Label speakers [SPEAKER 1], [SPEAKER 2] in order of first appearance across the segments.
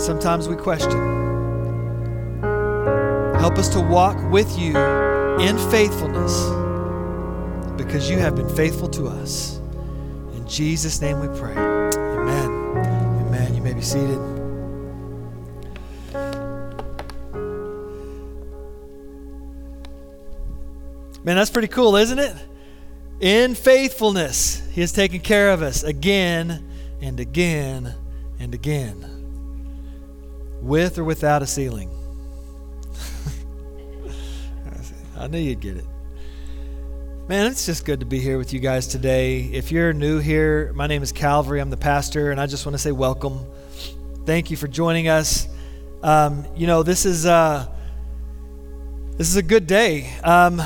[SPEAKER 1] sometimes we question. Help us to walk with you in faithfulness because you have been faithful to us. In Jesus' name we pray. Amen. Amen. You may be seated. Man, that's pretty cool, isn't it? In faithfulness, He has taken care of us again and again and again, with or without a ceiling. I knew you'd get it. Man, it's just good to be here with you guys today. If you're new here, my name is Calvary. I'm the pastor, and I just want to say welcome. Thank you for joining us. Um, you know, this is uh, this is a good day. Um,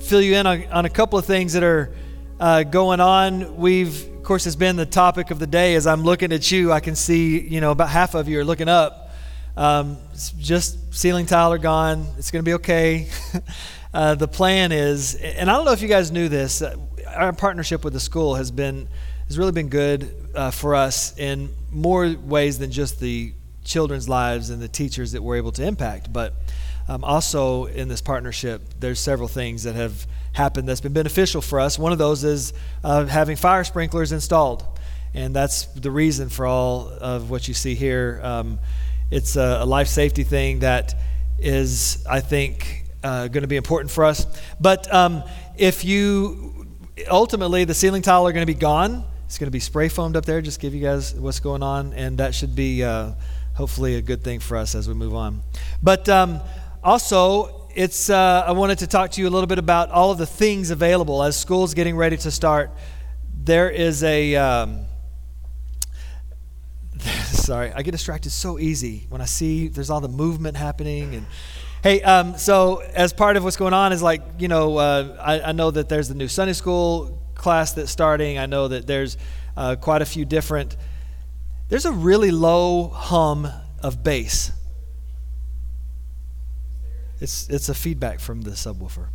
[SPEAKER 1] fill you in on, on, a couple of things that are uh, going on. We've, of course, has been the topic of the day. As I'm looking at you, I can see, you know, about half of you are looking up. Um, just ceiling tile are gone. It's going to be okay. uh, the plan is, and I don't know if you guys knew this. Uh, our partnership with the school has been has really been good uh, for us in more ways than just the children's lives and the teachers that we're able to impact. But um, also in this partnership, there's several things that have happened that's been beneficial for us. One of those is uh, having fire sprinklers installed, and that's the reason for all of what you see here. Um, it's a, a life safety thing that is, I think, uh, going to be important for us. But um, if you ultimately the ceiling tile are going to be gone, it's going to be spray foamed up there. Just give you guys what's going on, and that should be uh, hopefully a good thing for us as we move on. But um, also, it's uh, I wanted to talk to you a little bit about all of the things available as school's getting ready to start. There is a um, sorry, I get distracted so easy when I see there's all the movement happening and. Hey, um, so as part of what's going on is like, you know, uh, I, I, know that there's the new Sunday school class that's starting. I know that there's uh, quite a few different. There's a really low hum of bass. It's it's a feedback from the subwoofer.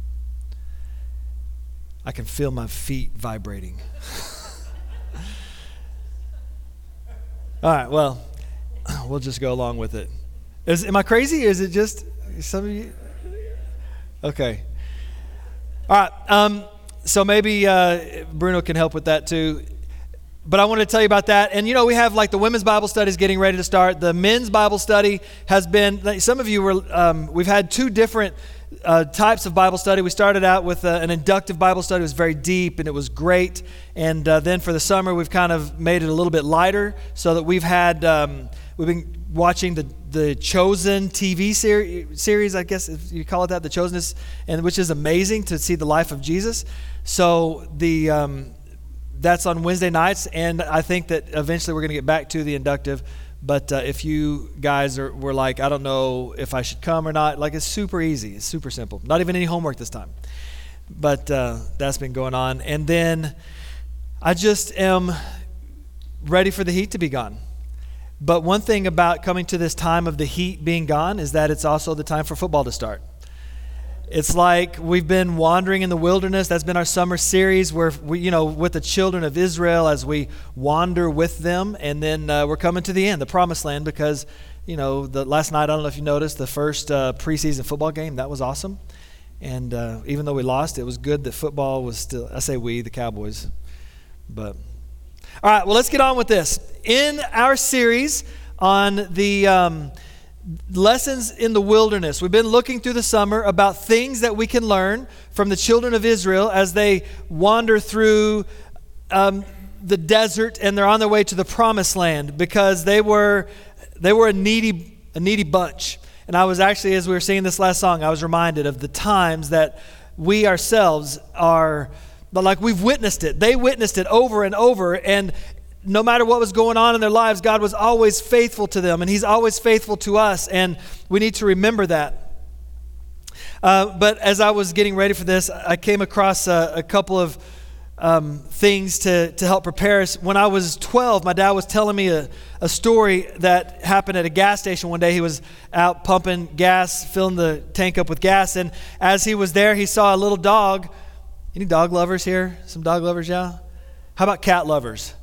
[SPEAKER 1] I can feel my feet vibrating. All right, well, we'll just go along with it. Is, am I crazy? Is it just some of you? Okay. All right. Um, so maybe uh, Bruno can help with that too. But I want to tell you about that. And you know, we have like the women's Bible study is getting ready to start. The men's Bible study has been, some of you were, um, we've had two different uh, types of Bible study. We started out with uh, an inductive Bible study. It was very deep and it was great. And uh, then for the summer, we've kind of made it a little bit lighter so that we've had, um, we've been watching the, the Chosen TV ser- series, I guess if you call it that, the Chosenness, and which is amazing to see the life of Jesus. So the, um, that's on Wednesday nights. And I think that eventually we're going to get back to the inductive. But uh, if you guys are, were like, I don't know if I should come or not, like it's super easy. It's super simple. Not even any homework this time. But uh, that's been going on. And then I just am ready for the heat to be gone. But one thing about coming to this time of the heat being gone is that it's also the time for football to start. It's like we've been wandering in the wilderness. That's been our summer series where we, you know, with the children of Israel as we wander with them. And then uh, we're coming to the end, the promised land, because, you know, the last night, I don't know if you noticed, the first uh, preseason football game, that was awesome. And uh, even though we lost, it was good that football was still, I say we, the Cowboys. But, all right, well, let's get on with this. In our series on the. Um, lessons in the wilderness. We've been looking through the summer about things that we can learn from the children of Israel as they wander through um, the desert and they're on their way to the promised land because they were they were a needy a needy bunch. And I was actually as we were singing this last song, I was reminded of the times that we ourselves are but like we've witnessed it. They witnessed it over and over and no matter what was going on in their lives, God was always faithful to them, and He's always faithful to us, and we need to remember that. Uh, but as I was getting ready for this, I came across a, a couple of um, things to, to help prepare us. When I was 12, my dad was telling me a, a story that happened at a gas station one day. He was out pumping gas, filling the tank up with gas, and as he was there, he saw a little dog. Any dog lovers here? Some dog lovers, yeah? How about cat lovers?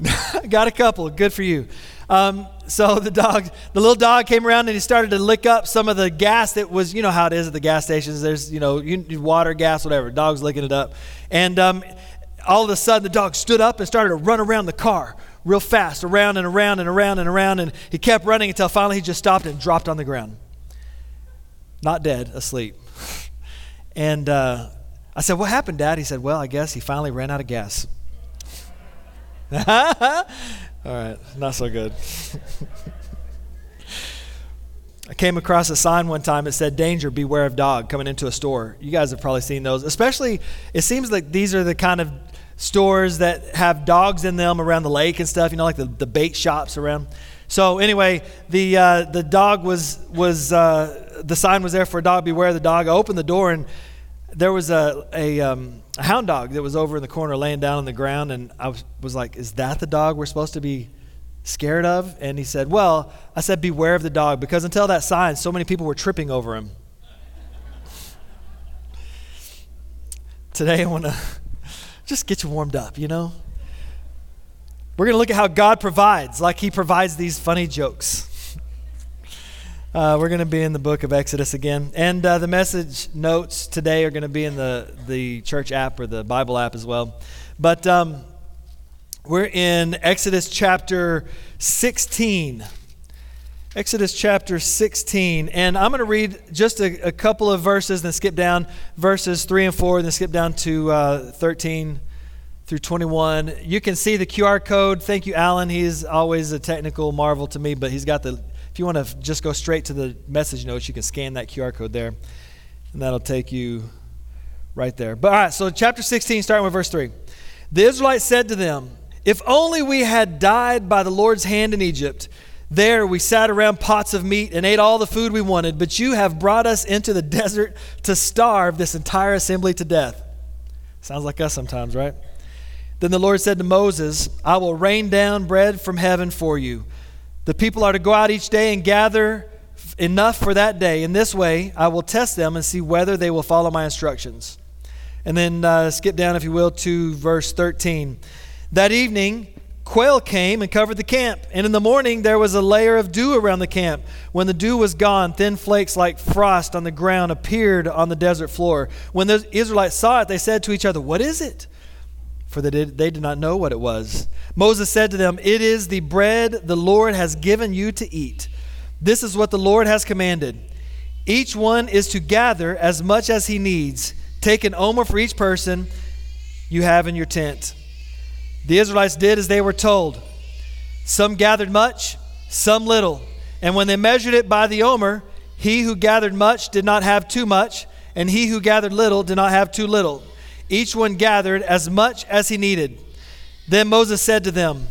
[SPEAKER 1] Got a couple. Good for you. Um, so the dog, the little dog came around and he started to lick up some of the gas that was, you know how it is at the gas stations. There's, you know, you, water, gas, whatever. Dog's licking it up. And um, all of a sudden, the dog stood up and started to run around the car real fast, around and around and around and around. And he kept running until finally he just stopped and dropped on the ground. Not dead, asleep. And uh, I said, What happened, Dad? He said, Well, I guess he finally ran out of gas. All right, not so good. I came across a sign one time that said, Danger, beware of dog coming into a store. You guys have probably seen those. Especially, it seems like these are the kind of stores that have dogs in them around the lake and stuff, you know, like the, the bait shops around. So anyway, the, uh, the dog was, was uh, the sign was there for a dog, beware the dog. I opened the door and there was a, a, um, a, hound dog that was over in the corner laying down on the ground. And I was, was like, is that the dog we're supposed to be scared of? And he said, well, I said, beware of the dog because until that sign, so many people were tripping over him. Today I want to just get you warmed up, you know? We're going to look at how God provides, like He provides these funny jokes. Uh, we're going to be in the book of Exodus again. And uh, the message notes today are going to be in the, the church app or the Bible app as well. But um, we're in Exodus chapter 16. Exodus chapter 16. And I'm going to read just a, a, couple of verses, then skip down verses 3 and 4, and then skip down to uh, 13 through 21. You can see the QR code. Thank you, Alan. He's always a technical marvel to me, but he's got the, you want to just go straight to the message notes, you can scan that QR code there, and that'll take you right there. But all right, so chapter 16, starting with verse 3. The Israelites said to them, If only we had died by the Lord's hand in Egypt there we sat around pots of meat and ate all the food we wanted, but you have brought us into the desert to starve this entire assembly to death. Sounds like us sometimes, right? Then the Lord said to Moses, I will rain down bread from heaven for you. The people are to go out each day and gather enough for that day. In this way, I will test them and see whether they will follow my instructions. And then uh, skip down, if you will, to verse 13. That evening, Quail came and covered the camp, and in the morning there was a layer of dew around the camp. When the dew was gone, thin flakes like frost on the ground appeared on the desert floor. When the Israelites saw it, they said to each other, What is it? For they did, they did not know what it was. Moses said to them, It is the bread the Lord has given you to eat. This is what the Lord has commanded. Each one is to gather as much as he needs. Take an omer for each person you have in your tent. The Israelites did as they were told. Some gathered much, some little. And when they measured it by the omer, he who gathered much did not have too much, and he who gathered little did not have too little. Each one gathered as much as he needed. Then Moses said to them,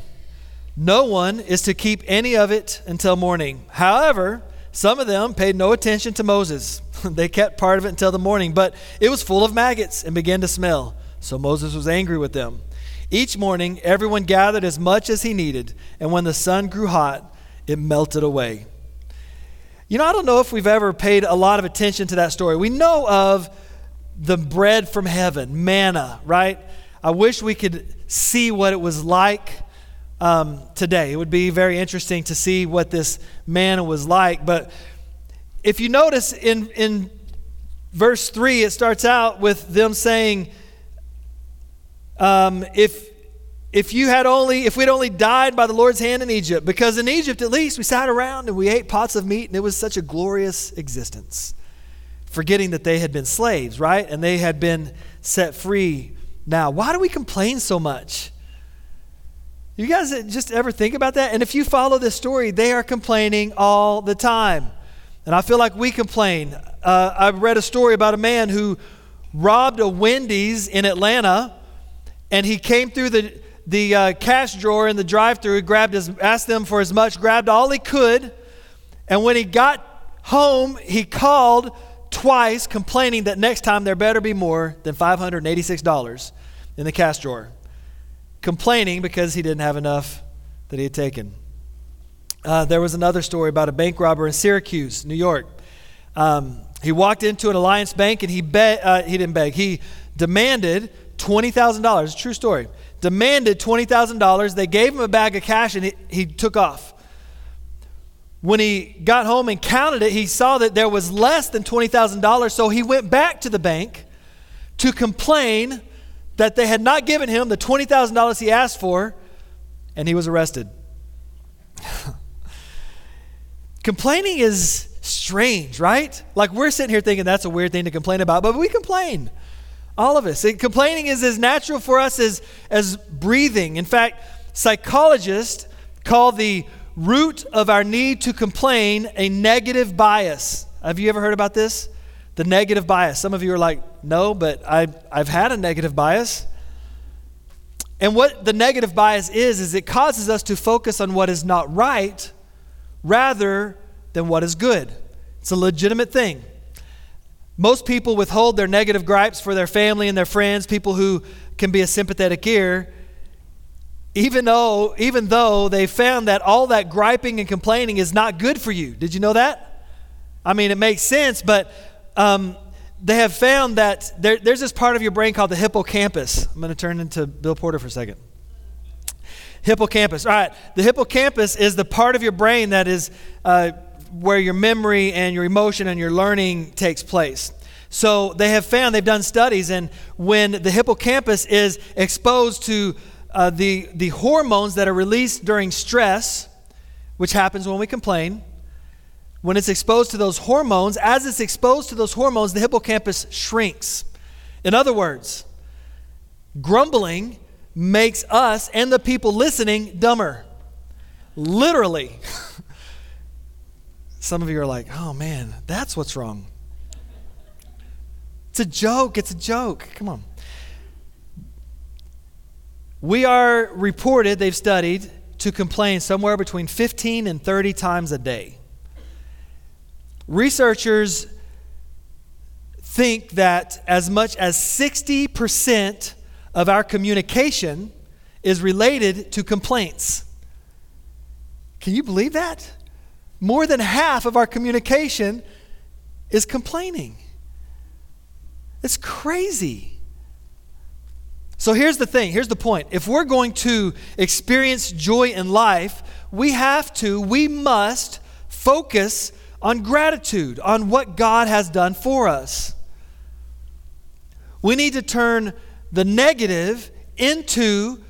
[SPEAKER 1] No one is to keep any of it until morning. However, some of them paid no attention to Moses. they kept part of it until the morning, but it was full of maggots and began to smell. So Moses was angry with them. Each morning, everyone gathered as much as he needed, and when the sun grew hot, it melted away. You know, I don't know if we've ever paid a lot of attention to that story. We know of the bread from heaven, manna, right? I wish we could see what it was like um, today. It would be very interesting to see what this manna was like. But if you notice in, in verse 3, it starts out with them saying, um, if if you had only if we'd only died by the lord's hand in egypt because in egypt at least we sat around and we ate pots of meat and it was such a glorious existence forgetting that they had been slaves right? And they had been set free. Now why do we complain so much? You guys just ever think about that? And if you follow this story they are complaining all the time. And i feel like we complain. Uh, i read a story about a man who robbed a wendy's in atlanta and he came through the, the uh, cash drawer in the drive through, grabbed his, asked them for as much, grabbed all he could. And when he got home, he called twice, complaining that next time there better be more than $586 in the cash drawer. Complaining because he didn't have enough that he had taken. Uh, there was another story about a bank robber in Syracuse, New York. Um, he walked into an Alliance Bank and he, be- uh, he didn't beg, he demanded $20,000. True story. Demanded $20,000. They gave him a bag of cash and he, he took off When he got home and counted it, he saw that there was less than $20,000. So he went back to the bank to complain that they had not given him the $20,000 he asked for, and he was arrested. Complaining is strange, right? Like we're sitting here thinking that's a weird thing to complain about, but we complain. All of us. It, complaining is as natural for us as, as breathing. In fact, psychologists call the root of our need to complain a negative bias. Have you ever heard about this? The negative bias. Some of you are like, no, but I, I've had a negative bias. And what the negative bias is, is it causes us to focus on what is not right rather than what is good. It's a legitimate thing. Most people withhold their negative gripes for their family and their friends, people who can be a sympathetic ear, even though, even though they found that all that griping and complaining is not good for you. Did you know that? I mean, it makes sense, but um, they have found that there, there's this part of your brain called the hippocampus. I'm going to turn into Bill Porter for a second. Hippocampus. All right, the hippocampus is the part of your brain that is. Uh, where your memory and your emotion and your learning takes place. So they have found, they've done studies, and when the hippocampus is exposed to uh, the, the hormones that are released during stress, which happens when we complain, when it's exposed to those hormones, as it's exposed to those hormones, the hippocampus shrinks. In other words, grumbling makes us and the people listening dumber. Literally. Some of you are like, oh man, that's what's wrong. It's a joke. It's a joke. Come on. We are reported, they've studied, to complain somewhere between 15 and 30 times a day. Researchers think that as much as 60% of our communication is related to complaints. Can you believe that? More than half of our communication is complaining. It's crazy. So here's the thing, here's the point. If we're going to experience joy in life, we have to, we must focus on gratitude, on what God has done for us. We need to turn the negative into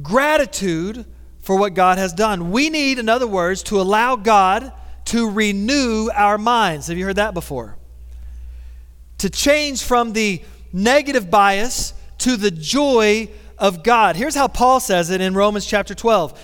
[SPEAKER 1] gratitude for what God has done. We need, in other words, to allow God to renew our minds. Have you heard that before? To change from the negative bias to the joy of God. Here's how Paul says it in Romans chapter 12.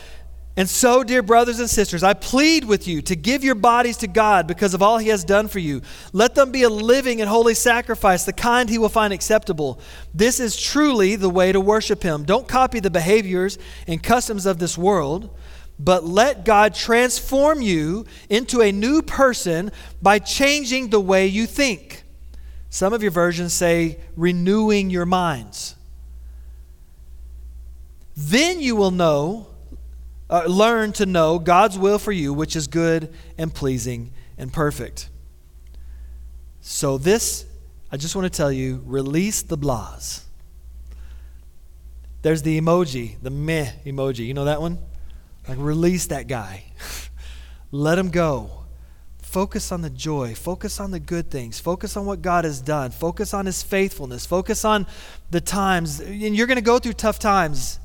[SPEAKER 1] And so, dear brothers and sisters, I plead with you to give your bodies to God because of all He has done for you. Let them be a living and holy sacrifice, the kind He will find acceptable. This is truly the way to worship Him. Don't copy the behaviors and customs of this world, but let God transform you into a new person by changing the way you think. Some of your versions say renewing your minds. Then you will know uh, learn to know God's will for you, which is good and pleasing and perfect. So, this, I just want to tell you release the blahs. There's the emoji, the meh emoji. You know that one? Like, release that guy. Let him go. Focus on the joy. Focus on the good things. Focus on what God has done. Focus on His faithfulness. Focus on the times. And you're going to go through tough times.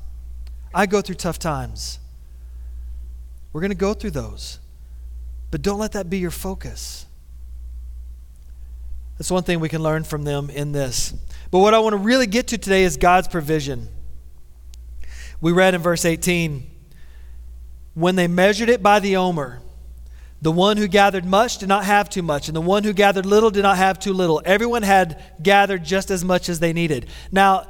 [SPEAKER 1] I go through tough times. We're going to go through those. But don't let that be your focus. That's one thing we can learn from them in this. But what I want to really get to today is God's provision. We read in verse 18 when they measured it by the omer, the one who gathered much did not have too much, and the one who gathered little did not have too little. Everyone had gathered just as much as they needed. Now,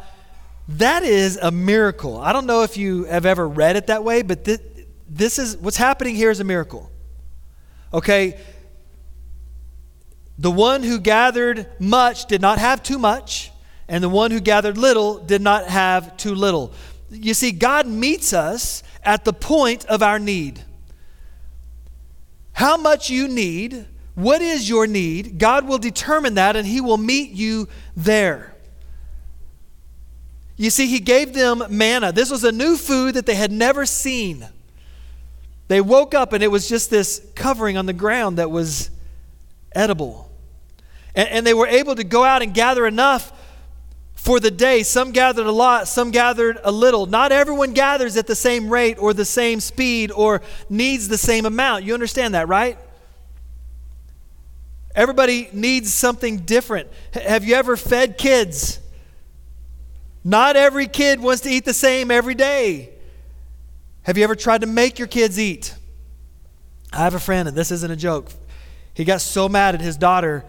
[SPEAKER 1] that is a miracle. I don't know if you have ever read it that way, but th- this is what's happening here is a miracle. Okay? The one who gathered much did not have too much, and the one who gathered little did not have too little. You see, God meets us at the point of our need. How much you need, what is your need, God will determine that and He will meet you there. You see, He gave them manna. This was a new food that they had never seen. They woke up and it was just this covering on the ground that was edible. And, and they were able to go out and gather enough for the day. Some gathered a lot, some gathered a little. Not everyone gathers at the same rate or the same speed or needs the same amount. You understand that, right? Everybody needs something different. H- have you ever fed kids? Not every kid wants to eat the same every day. Have you ever tried to make your kids eat? I have a friend, and this isn't a joke. He got so mad at his daughter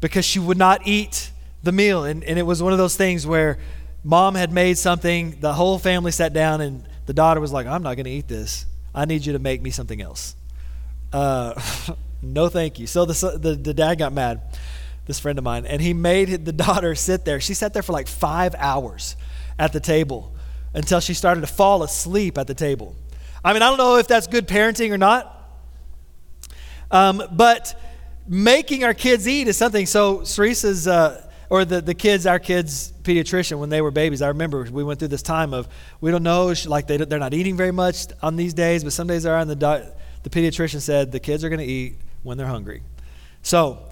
[SPEAKER 1] because she would not eat the meal. And, and it was one of those things where mom had made something, the whole family sat down, and the daughter was like, I'm not going to eat this. I need you to make me something else. Uh, no, thank you. So the, the, the dad got mad, this friend of mine, and he made the daughter sit there. She sat there for like five hours at the table until she started to fall asleep at the table. I mean, I don't know if that's good parenting or not, um, but making our kids eat is something. So Ceresa's, uh, or the, the kids, our kids' pediatrician, when they were babies, I remember we went through this time of we don't know, like they, they're not eating very much on these days, but some days they are. And the, diet. the pediatrician said the kids are going to eat when they're hungry. So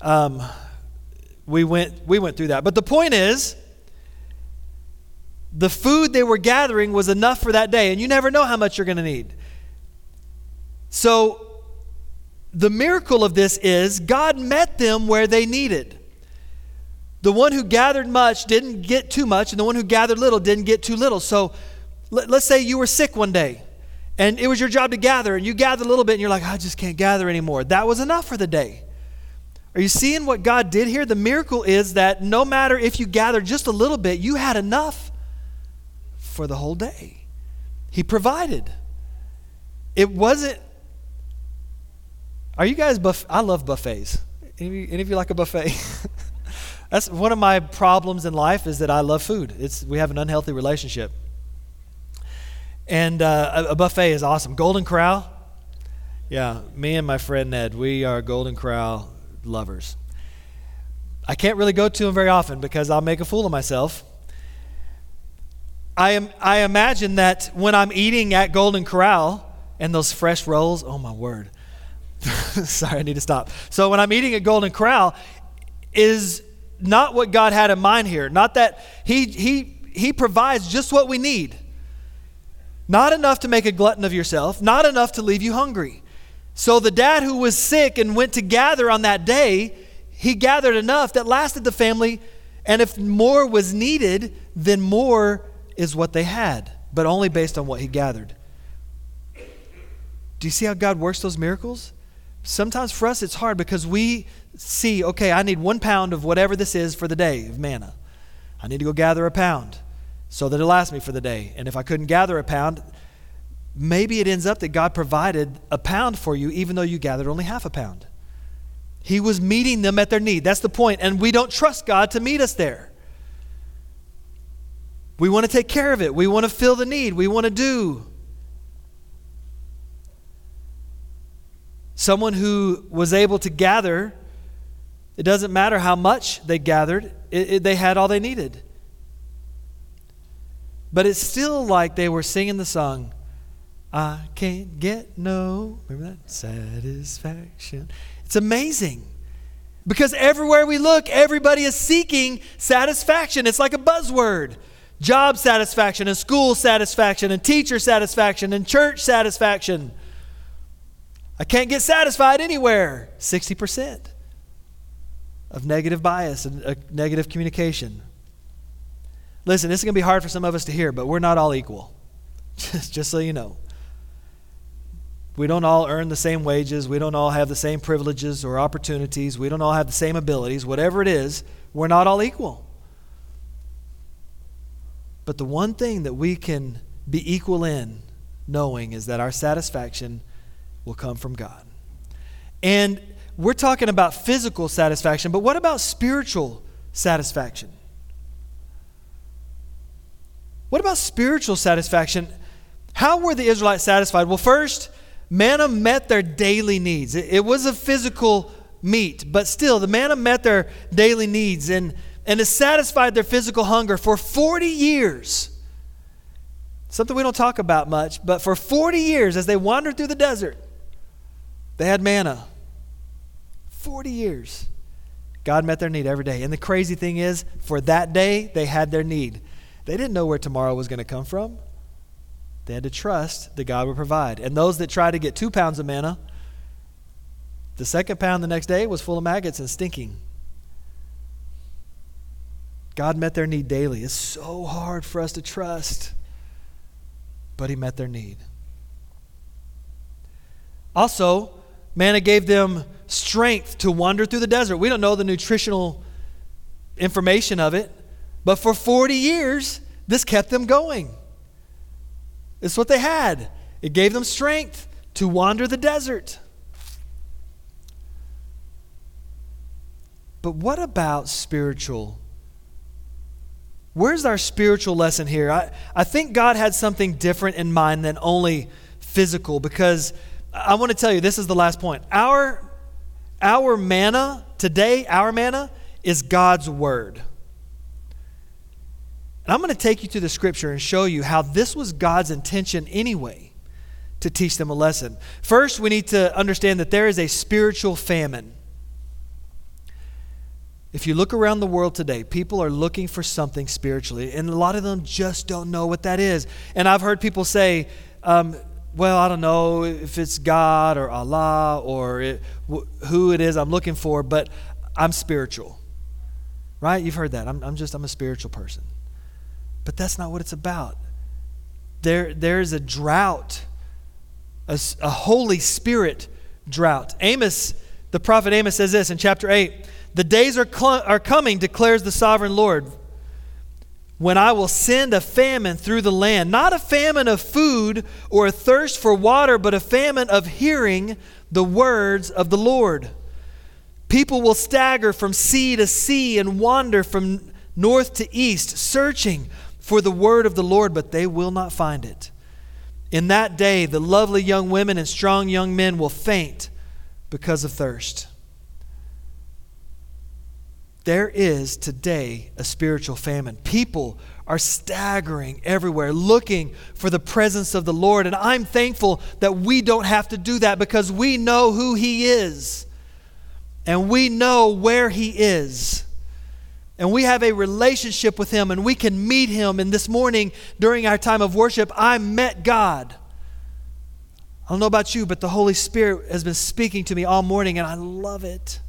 [SPEAKER 1] um, we went we went through that. But the point is, the food they were gathering was enough for that day, and you never know how much you're going to need. So the miracle of this is God met them where they needed. The one who gathered much didn't get too much, and the one who gathered little didn't get too little. So let, us say you were sick one day, and it was your job to gather, and you gathered a little bit, and you're like, I just can't gather anymore. That was enough for the day. Are you seeing what God did here? The miracle is that no matter if you gathered just a little bit, you had enough for the whole day. He provided. It wasn't. Are you guys buff? I love buffets. Any any of you like a buffet? That's one of my problems in life is that I love food. It's, we have an unhealthy relationship. And uh, a, buffet is awesome. Golden Corral, yeah, me and my friend Ned, we are Golden Corral lovers. I can't really go to them very often because I'll make a fool of myself. I, am, I imagine that when I'm eating at Golden Corral and those fresh rolls, oh my word. Sorry, I need to stop. So when I'm eating at Golden Corral, is not what God had in mind here. Not that He, he, he provides just what we need. Not enough to make a glutton of yourself, not enough to leave you hungry. So the dad who was sick and went to gather on that day, he gathered enough that lasted the family. And if more was needed, then more is what they had, but only based on what he gathered. Do you see how God works those miracles? Sometimes for us it's hard because we see, okay, I need one pound of whatever this is for the day of manna. I need to go gather a pound so that it'll last me for the day. And if I couldn't gather a pound, maybe it ends up that God provided a pound for you even though you gathered only half a pound. He was meeting them at their need. That's the point. And we don't trust God to meet us there. We want to take care of it. We want to fill the need. We want to do. Someone who was able to gather it doesn't matter how much they gathered, it, it, they had all they needed. But it's still like they were singing the song, I can't get no, remember that? Satisfaction. It's amazing. Because everywhere we look, everybody is seeking satisfaction. It's like a buzzword job satisfaction, and school satisfaction, and teacher satisfaction, and church satisfaction. I can't get satisfied anywhere. 60% of negative bias and uh, negative communication. Listen, this is going to be hard for some of us to hear, but we're not all equal. just, just so you know. We don't all earn the same wages. We don't all have the same privileges or opportunities. We don't all have the same abilities. Whatever it is, we're not all equal. But the one thing that we can be equal in knowing is that our satisfaction will come from God. And we're talking about physical satisfaction, but what about spiritual satisfaction? What about spiritual satisfaction? How were the Israelites satisfied? Well, first, manna met their daily needs. It, it was a physical meat, but still, the manna met their daily needs and, and it satisfied their physical hunger for 40 years. something we don't talk about much, but for 40 years, as they wandered through the desert, they had manna. 40 years. God met their need every day. And the crazy thing is, for that day, they had their need. They didn't know where tomorrow was going to come from. They had to trust that God would provide. And those that tried to get two pounds of manna, the second pound the next day was full of maggots and stinking. God met their need daily. It's so hard for us to trust, but He met their need. Also, manna gave them strength to wander through the desert. We don't know the nutritional information of it, but for 40 years, this kept them going. It's what they had. It gave them strength to wander the desert. But what about spiritual? Where's our spiritual lesson here? I, I think God had something different in mind than only physical because I want to tell you this is the last point. Our, our manna today, our manna, is God's word. And I'm going to take you to the scripture and show you how this was God's intention anyway to teach them a lesson. First, we need to understand that there is a spiritual famine. If you look around the world today, people are looking for something spiritually, and a lot of them just don't know what that is. And I've heard people say, um, well, I don't know if it's God or Allah or it, wh- who it is I'm looking for, but I'm spiritual. Right? You've heard that. I'm, I'm just, I'm a spiritual person. But that's not what it's about. There, there's a drought, a, a Holy Spirit drought. Amos, the prophet Amos says this in chapter 8 the days are, cl- are coming, declares the sovereign Lord, when I will send a famine through the land. Not a famine of food or a thirst for water, but a famine of hearing the words of the Lord. People will stagger from sea to sea and wander from north to east, searching for the word of the Lord, but they will not find it. In that day, the lovely young women and strong young men will faint because of thirst. There is today a spiritual famine. People are staggering everywhere, looking for the presence of the Lord. And I'm thankful that we don't have to do that because we know who He is and we know where He is. And we have a relationship with Him and we can meet Him. And this morning, during our time of worship, I met God. I don't know about you, but the Holy Spirit has been speaking to me all morning, and I love it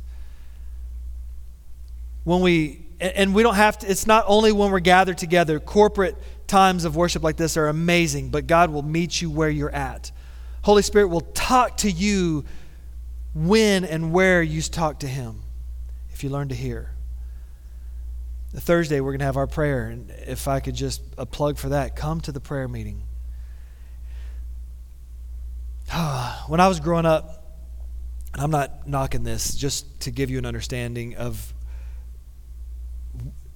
[SPEAKER 1] when we, and we don't have to, it's not only when we're gathered together, corporate times of worship like this are amazing, but God will meet you where you're at. Holy Spirit will talk to you when and where you talk to Him if you learn to hear. Thursday, we're going to have our prayer. And if I could just a plug for that, come to the prayer meeting. when I was growing up, and I'm not knocking this, just to give you an understanding of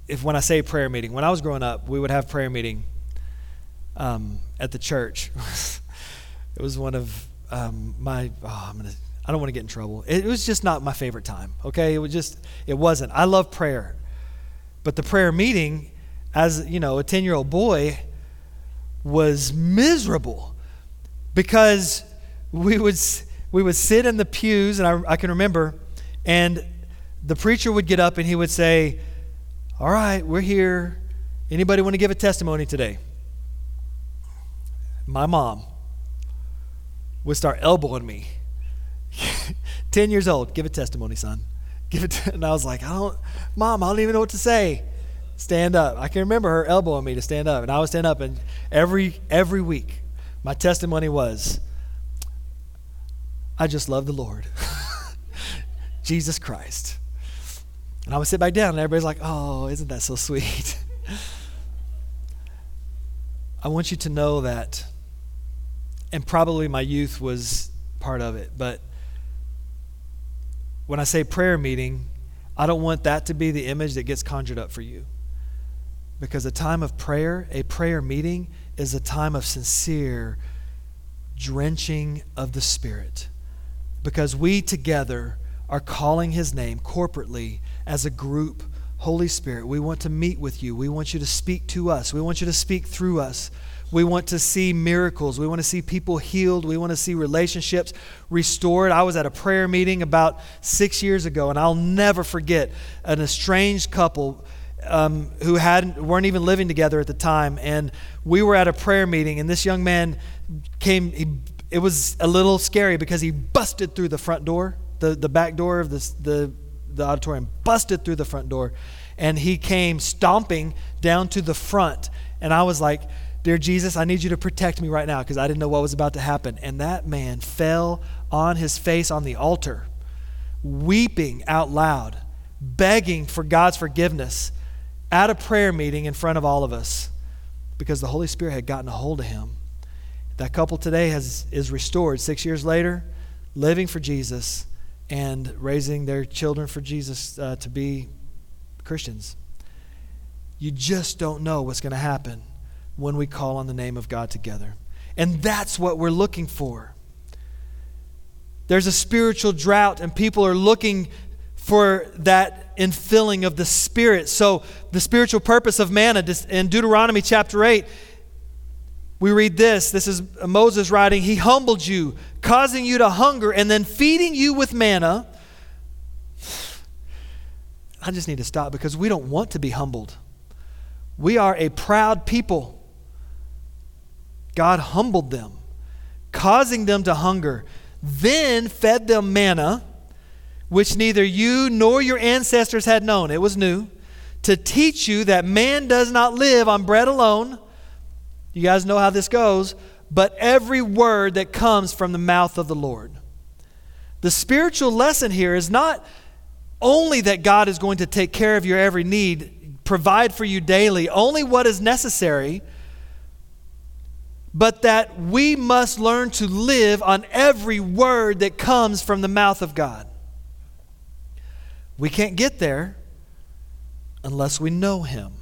[SPEAKER 1] if when I say prayer meeting, when I was growing up, we would have prayer meeting um, at the church. it was one of um, my. Oh, I'm gonna. I don't want to get in trouble. It, was just not my favorite time. Okay, it was just. It wasn't. I love prayer, but the prayer meeting, as you know, a ten year old boy, was miserable because we would we would sit in the pews, and I, I can remember, and the preacher would get up and he would say all right, we're here. Anybody want to give a testimony today? My mom would start elbowing me. 10 years old, give a testimony, son. Give it. and I was like, I don't, mom, I don't even know what to say. Stand up. I can remember her elbowing me to stand up, and I would stand up. And every every week, my testimony was, I just love the Lord, Jesus Christ. And I would sit back down, and everybody's like, oh, isn't that so sweet? I want you to know that, and probably my youth was part of it, but when I say prayer meeting, I don't want that to be the image that gets conjured up for you. Because a time of prayer, a prayer meeting, is a time of sincere drenching of the Spirit. Because we together are calling His name corporately as a group Holy Spirit, we want to meet with you. We want you to speak to us. We want you to speak through us. We want to see miracles. We want to see people healed. We want to see relationships restored. I was at a prayer meeting about six years ago, and I'll never forget an estranged couple um, who hadn't, weren't even living together at the time, and we were at a prayer meeting, and this young man came. He, it was a little scary because he busted through the front door, the, the back door of this, the the auditorium, busted through the front door, and he came stomping down to the front, and I was like Dear Jesus, I need you to protect me right now because I didn't know what was about to happen. And that man fell on his face on the altar, weeping out loud, begging for God's forgiveness at a prayer meeting in front of all of us because the Holy Spirit had gotten a hold of him. That couple today has, is restored six years later, living for Jesus and raising their children for Jesus uh, to be Christians. You just don't know what's going to happen when we call on the name of God together. And that's what we're looking for. There's a spiritual drought, and people are looking for that infilling of the Spirit. So, the spiritual purpose of manna in Deuteronomy chapter 8, we read this. This is Moses writing, He humbled you, causing you to hunger, and then feeding you with manna. I just need to stop because we don't want to be humbled. We are a proud people. God humbled them, causing them to hunger, then fed them manna, which neither you nor your ancestors had known. It was new. To teach you that man does not live on bread alone. You guys know how this goes, but every word that comes from the mouth of the Lord. The spiritual lesson here is not only that God is going to take care of your every need, provide for you daily, only what is necessary but that we must learn to live on every word that comes from the mouth of God. We can't get there unless we know Him.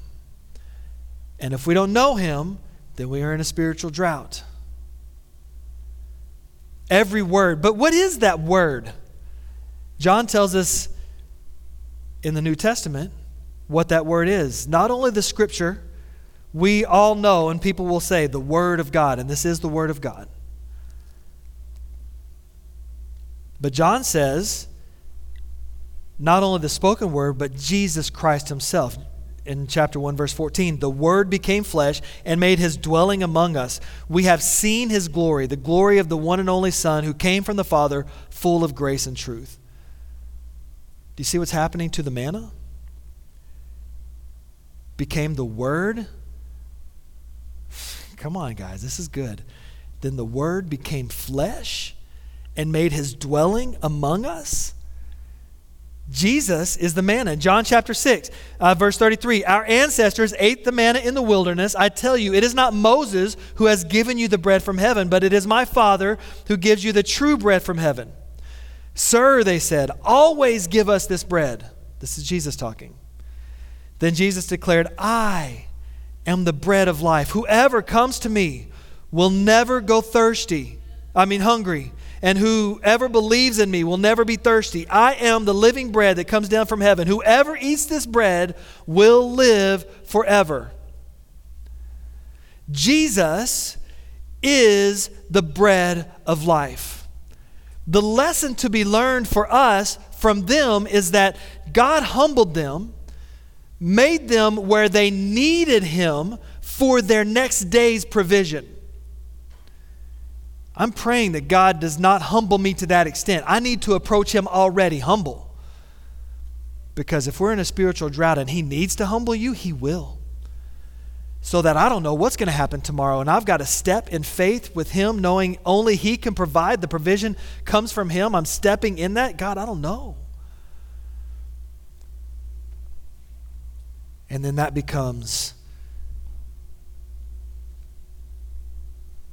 [SPEAKER 1] And if we don't know Him, then we are in a spiritual drought. Every word. But what is that word? John tells us in the New Testament what that word is. Not only the scripture, we all know, and people will say, the Word of God, and this is the Word of God. But John says, not only the spoken word, but Jesus Christ Himself. In chapter 1, verse 14, the Word became flesh and made His dwelling among us. We have seen His glory, the glory of the one and only Son who came from the Father, full of grace and truth. Do you see what's happening to the manna? Became the Word Come on, guys, this is good. Then the Word became flesh and made his dwelling among us. Jesus is the manna. John chapter 6, uh, verse 33. Our ancestors ate the manna in the wilderness. I tell you, it is not Moses who has given you the bread from heaven, but it is my Father who gives you the true bread from heaven. Sir, they said, always give us this bread. This is Jesus talking. Then Jesus declared, I am the bread of life. Whoever comes to me will never go thirsty, I mean, hungry. And whoever believes in me will never be thirsty. I am the living bread that comes down from heaven. Whoever eats this bread will live forever. Jesus is the bread of life. The lesson to be learned for us from them is that God humbled them made them where they needed him for their next day's provision. I'm praying that God does not humble me to that extent. I need to approach him already humble. Because if we're in a spiritual drought and he needs to humble you, he will. So that I don't know what's going to happen tomorrow. And I've got to step in faith with him, knowing only he can provide. The provision comes from him. I'm stepping in that. God, I don't know. And then that becomes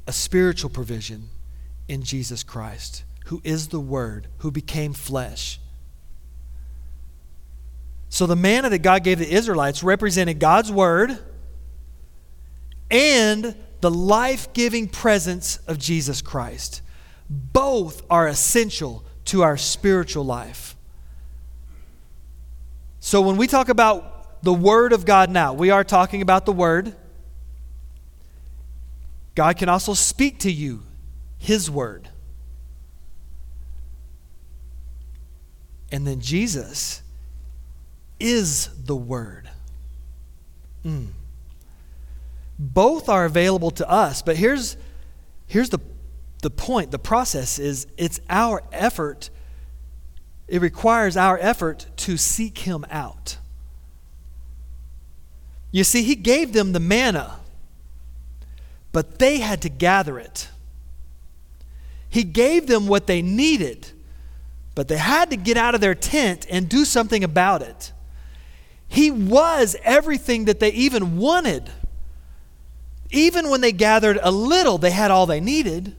[SPEAKER 1] a spiritual provision in Jesus Christ, who is the Word, who became flesh. So the manna that God gave the Israelites represented God's Word and the life giving presence of Jesus Christ. Both are essential to our spiritual life. So when we talk about the Word of God now. We are talking about the Word. God can also speak to you His Word. And then Jesus is the Word. Mm. Both are available to us, but here's, here's the, the point the process is it's our effort, it requires our effort to seek Him out. You see, He gave them the manna, but they had to gather it. He gave them what they needed, but they had to get out of their tent and do something about it. He was everything that they even wanted. Even when they gathered a little, they had all they needed.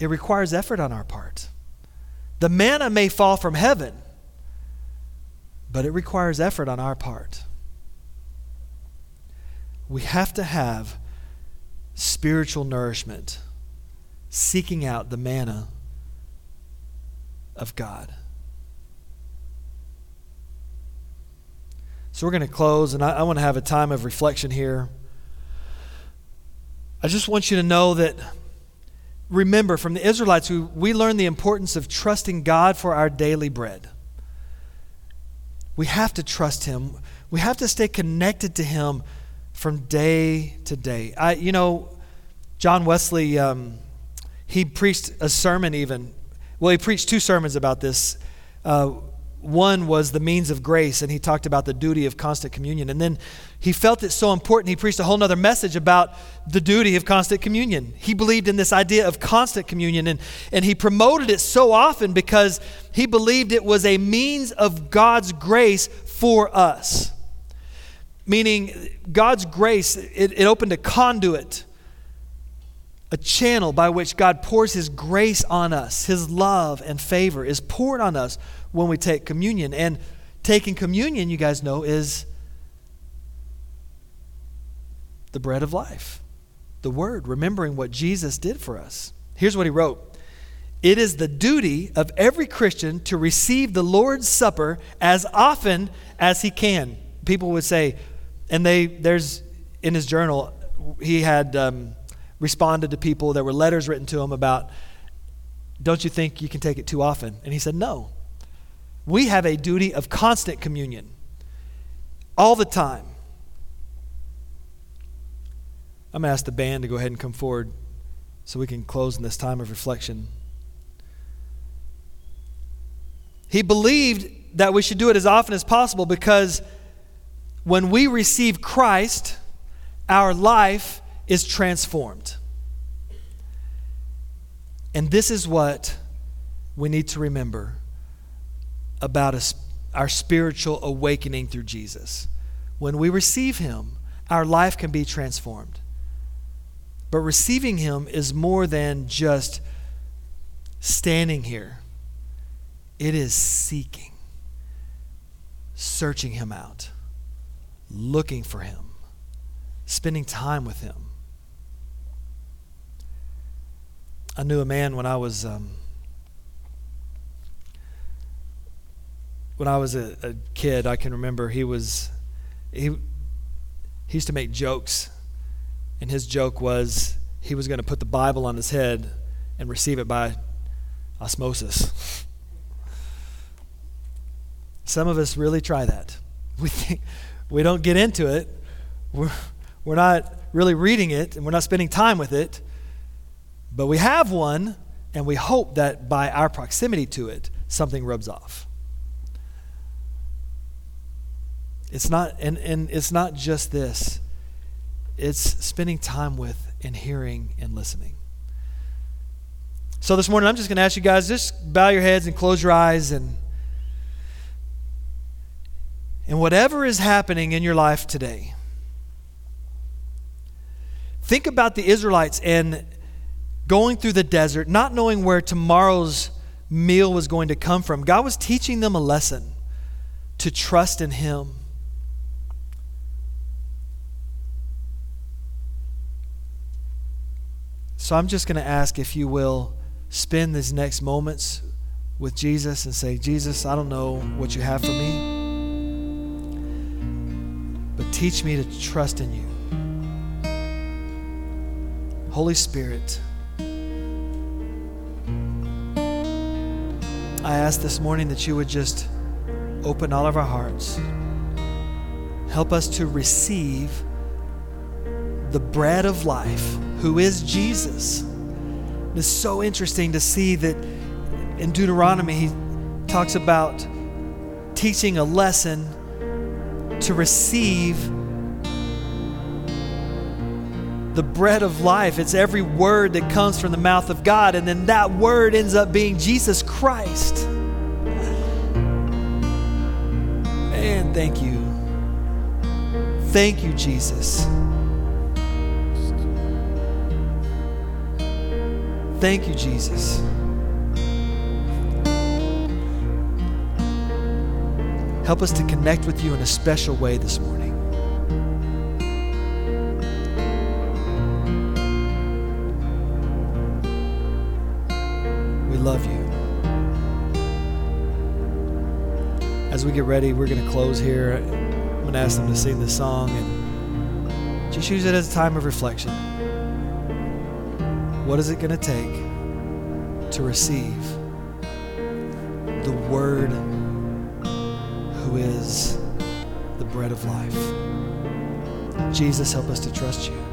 [SPEAKER 1] It requires effort on our part. The manna may fall from heaven, but it requires effort on our part. We have to have spiritual nourishment, seeking out the manna of God. So we're going to close, and I, I want to have a time of reflection here. I just want you to know that, remember, from the Israelites, who we learned the importance of trusting God for our daily bread. We have to trust Him. We have to stay connected to Him from day to day. I, you know, John Wesley, um, he preached a sermon even. Well, he preached two sermons about this. Uh, one was the means of grace, and he talked about the duty of constant communion. And then he felt it so important, he preached a whole other message about the duty of constant communion. He believed in this idea of constant communion, and, and he promoted it so often because he believed it was a means of God's grace for us. Meaning, God's grace, it, it opened a conduit a channel by which God pours His grace on us. His love and favor is poured on us when we take communion. And taking communion, you guys know, is the bread of life, the Word, remembering what Jesus did for us. Here's what He wrote It is the duty of every Christian to receive the Lord's Supper as often as he can. People would say, and they, there's in his journal, he had. Um, responded to people. There were letters written to him about, don't you think you can take it too often? And he said, no. We have a duty of constant communion all the time. I'm going to ask the band to go ahead and come forward so we can close in this time of reflection. He believed that we should do it as often as possible because when we receive Christ, our life is transformed. And this is what we need to remember about our spiritual awakening through Jesus. When we receive Him, our life can be transformed. But receiving Him is more than just standing here, it is seeking, searching Him out, looking for Him, spending time with Him. I knew a man when I was um, when I was a, a, kid. I can remember he was he he used to make jokes, and his joke was he was going to put the Bible on his head and receive it by osmosis. Some of us really try that. We think we don't get into it. We're, we're not really reading it, and we're not spending time with it. But we have one, and we hope that by our proximity to it, something rubs off. It's not, and, and it's not just this, it's spending time with and hearing and listening. So this morning, I'm just going to ask you guys just bow your heads and close your eyes and and whatever is happening in your life today, think about the Israelites and going through the desert, not knowing where tomorrow's meal was going to come from. God was teaching them a lesson to trust in Him. So I'm just going to ask if you will spend these next moments with Jesus and say, Jesus, I don't know what you have for me, teach me to trust in you. Holy Spirit, I ask this morning that you would just open all of our hearts. Help us to receive the bread of life, who is Jesus. It's so interesting to see that in Deuteronomy, he talks about teaching a lesson to receive the bread of life. It's every word that comes from the mouth of God, and then that word ends up being Jesus Christ. Man, thank you. Thank you, Jesus. Thank you, Jesus. Help us to connect with you in a special way this morning. We love you. As we get ready, we're going to close here. I'm going to ask them to sing this song and just use it as a time of reflection. What is it going to take to receive the Word who is the bread of life? Jesus, help us to trust you.